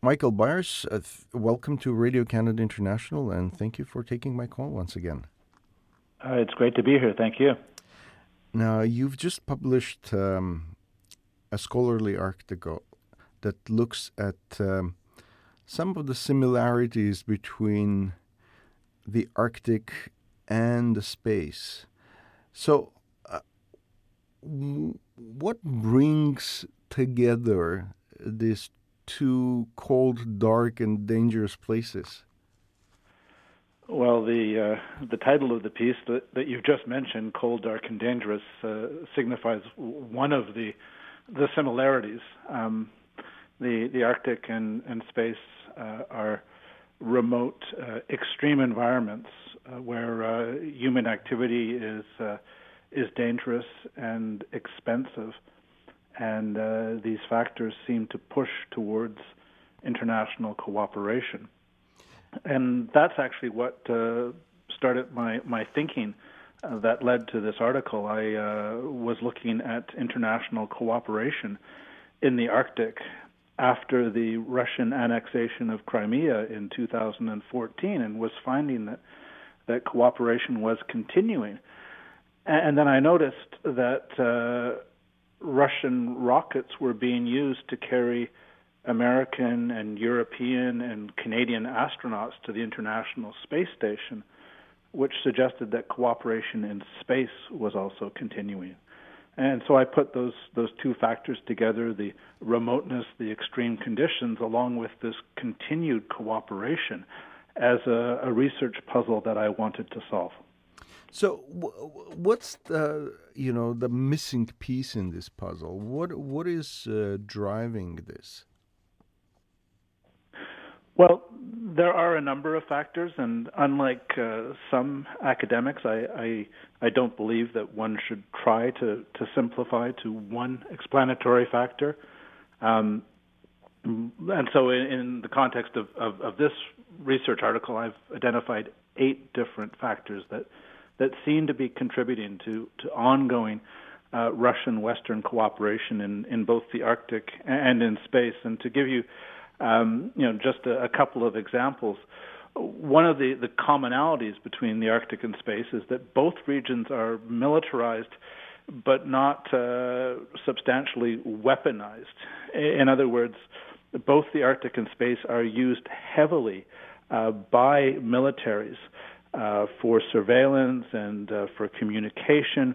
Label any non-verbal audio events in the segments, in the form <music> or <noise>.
Michael Byers, uh, welcome to Radio Canada International, and thank you for taking my call once again. Uh, it's great to be here. Thank you. Now, you've just published um, a scholarly article that looks at um, some of the similarities between the Arctic and the space. So, uh, what brings together these two cold, dark, and dangerous places? Well, the uh, the title of the piece that, that you've just mentioned, "Cold, Dark, and Dangerous," uh, signifies one of the the similarities. Um, the the Arctic and, and space uh, are remote, uh, extreme environments uh, where uh, human activity is is dangerous and expensive, and these factors seem to push towards international cooperation and that's actually what uh, started my my thinking uh, that led to this article. I uh, was looking at international cooperation in the Arctic after the Russian annexation of Crimea in 2014, and was finding that that cooperation was continuing. And then I noticed that uh, Russian rockets were being used to carry American and European and Canadian astronauts to the International Space Station, which suggested that cooperation in space was also continuing. And so I put those those two factors together, the remoteness, the extreme conditions, along with this continued cooperation as a, a research puzzle that I wanted to solve. So, what's the you know the missing piece in this puzzle? What what is uh, driving this? Well, there are a number of factors, and unlike uh, some academics, I, I, I don't believe that one should try to to simplify to one explanatory factor. Um, and so, in, in the context of, of, of, this research article, I've identified eight different factors that that seem to be contributing to to ongoing uh, Russian Western cooperation in in both the Arctic and in space. And to give you um, you know, just a, a couple of examples. One of the, the commonalities between the Arctic and space is that both regions are militarized but not uh, substantially weaponized. In other words, both the Arctic and space are used heavily uh, by militaries uh, for surveillance and uh, for communication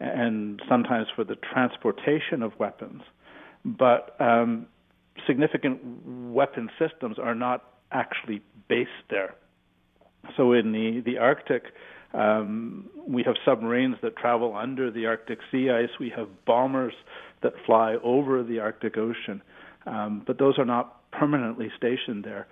and sometimes for the transportation of weapons. But um, significant weapon systems are not actually based there. So in the the Arctic, um, we have submarines that travel under the Arctic sea ice. We have bombers that fly over the Arctic Ocean, um, but those are not permanently stationed there.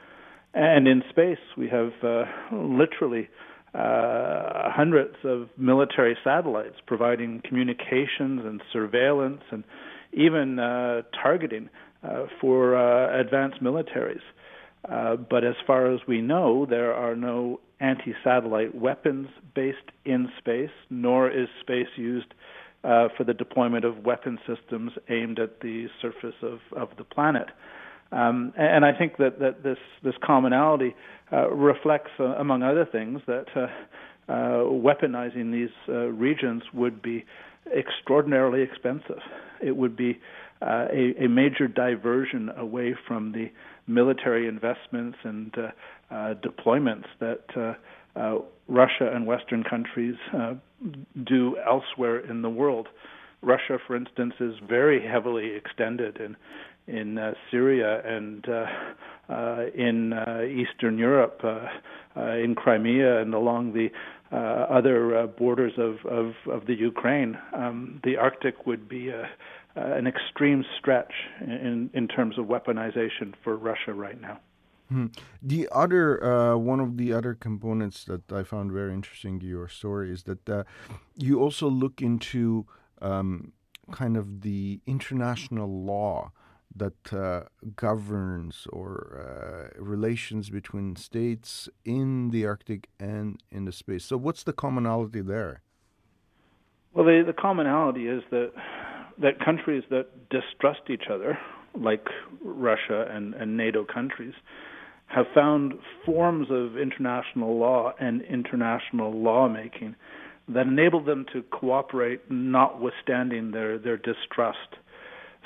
And in space, we have uh, literally uh, hundreds of military satellites providing communications and surveillance and even uh, targeting uh, for uh, advanced militaries. Uh, but as far as we know, there are no anti satellite weapons based in space, nor is space used uh, for the deployment of weapon systems aimed at the surface of, of the planet. Um, and I think that, that this, this commonality uh, reflects, uh, among other things, that weaponizing these regions would be extraordinarily expensive. It would be uh, a, a, major diversion away from the military investments and uh, uh, deployments that uh, uh, Russia and Western countries uh, do elsewhere in the world. Russia, for instance, is very heavily extended in in Syria and in Eastern Europe, in Crimea, and along the other borders of, of, of the Ukraine. Um, the Arctic would be uh, an extreme stretch in in terms of weaponization for Russia right now. Hmm. The other uh, one of the other components that I found very interesting in your story is that uh, you also look into um, kind of the international law that uh, governs or uh, relations between states in the Arctic and in the space. So, what's the commonality there? Well, the, the commonality is that that countries that distrust each other like Russia and, and NATO countries, have found forms of international law and international lawmaking that enable them to cooperate notwithstanding their, their distrust.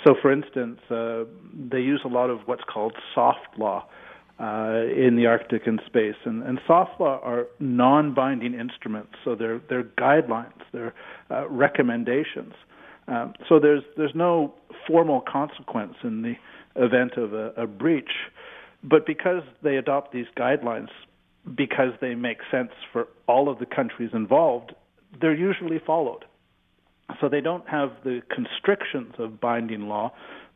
So, for instance, uh, they use a lot of what's called soft law uh, in the Arctic and space, and, and soft law are non-binding instruments. So they're they're guidelines, they're uh, recommendations. Um, so there's there's no formal consequence in the event of a, a breach, but because they adopt these guidelines, because they make sense for all of the countries involved, they're usually followed. So they don't have the constrictions of binding law,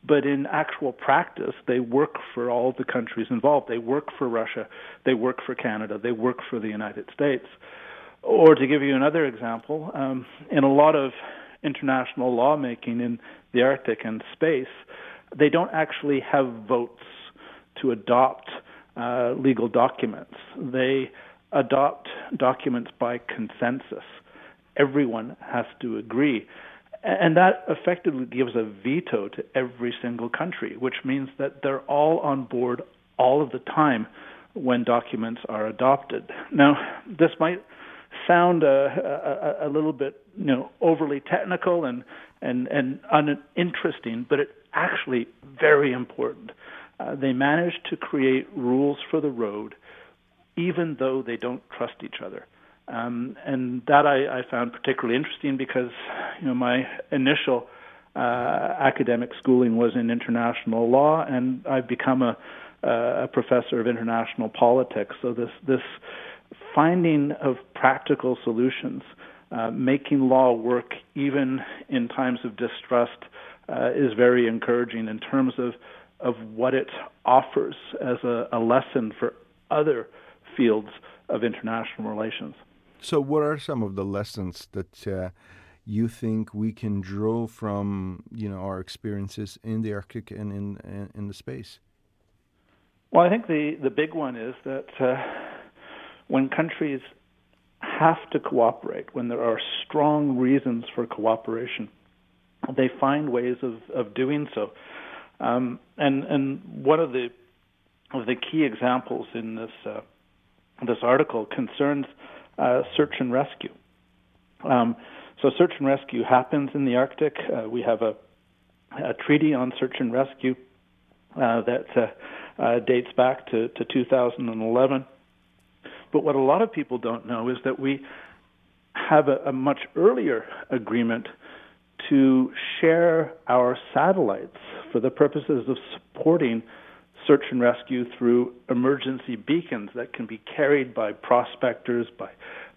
but in actual practice, they work for all the countries involved. They work for Russia, they work for Canada, they work for the United States. Or to give you another example, um, in a lot of international lawmaking in the Arctic and space, they don't actually have votes to adopt uh, legal documents. They adopt documents by consensus. Everyone has to agree. And that effectively gives a veto to every single country, which means that they're all on board all of the time when documents are adopted. Now, this might sound a, a, a little bit, you know, overly technical and and and uninteresting, but it's actually very important. Uh, they manage to create rules for the road, even though they don't trust each other. Um, and that I, I found particularly interesting because you know my initial uh, academic schooling was in international law, and I've become a, a professor of international politics. So this this finding of practical solutions, uh, making law work even in times of distrust, uh, is very encouraging in terms of of what it offers as a, a lesson for other fields of international relations. So, what are some of the lessons that uh, you think we can draw from you know our experiences in the Arctic and in in the space? Well, I think the the big one is that uh, when countries have to cooperate, when there are strong reasons for cooperation, they find ways of, of doing so. Um, and and one of the of the key examples in this uh, this article concerns uh, search and rescue. Um, so search and rescue happens in the Arctic. Uh, we have a, a, treaty on search and rescue uh, that uh, uh, dates back to, to 2011. But what a lot of people don't know is that we have a, a much earlier agreement to share our satellites for the purposes of supporting search and rescue through emergency beacons that can be carried by prospectors, by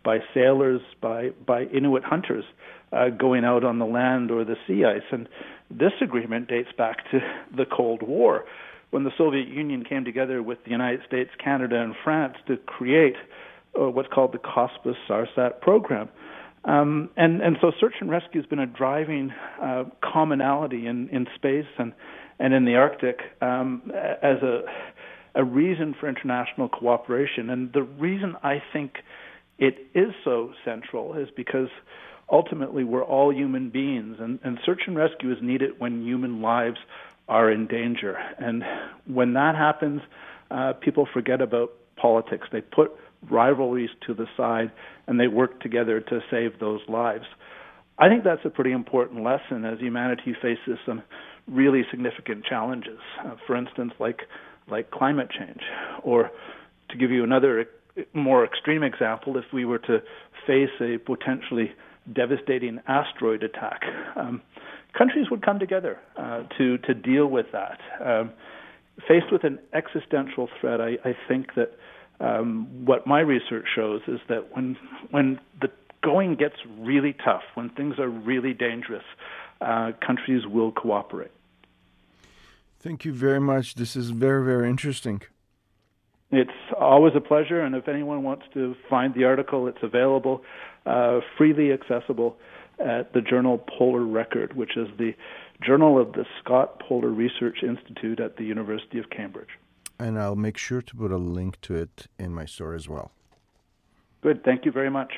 by sailors, by by Inuit hunters uh, going out on the land or the sea ice. And this agreement dates back to <laughs> the Cold War, when the Soviet Union came together with the United States, Canada, and France to create uh, what's called the COSPAS SARSAT program. Um, and and so search and rescue has been a driving uh, commonality in in space and and in the Arctic um, as a a reason for international cooperation. And the reason I think it is so central is because ultimately we're all human beings, and, and search and rescue is needed when human lives are in danger. And when that happens, uh, people forget about politics. They put rivalries to the side and they work together to save those lives. I think that's a pretty important lesson as humanity faces some really significant challenges. Uh, for instance, like like climate change, or to give you another more extreme example, if we were to face a potentially devastating asteroid attack, um, countries would come together uh, to to deal with that. Um, faced with an existential threat, I, I think that um, what my research shows is that when when the going gets really tough, when things are really dangerous, uh, countries will cooperate. Thank you very much. This is very, very interesting. It's always a pleasure, and if anyone wants to find the article, it's available, uh, freely accessible at the journal Polar Record, which is the journal of the Scott Polar Research Institute at the University of Cambridge. And I'll make sure to put a link to it in my store as well. Good. Thank you very much.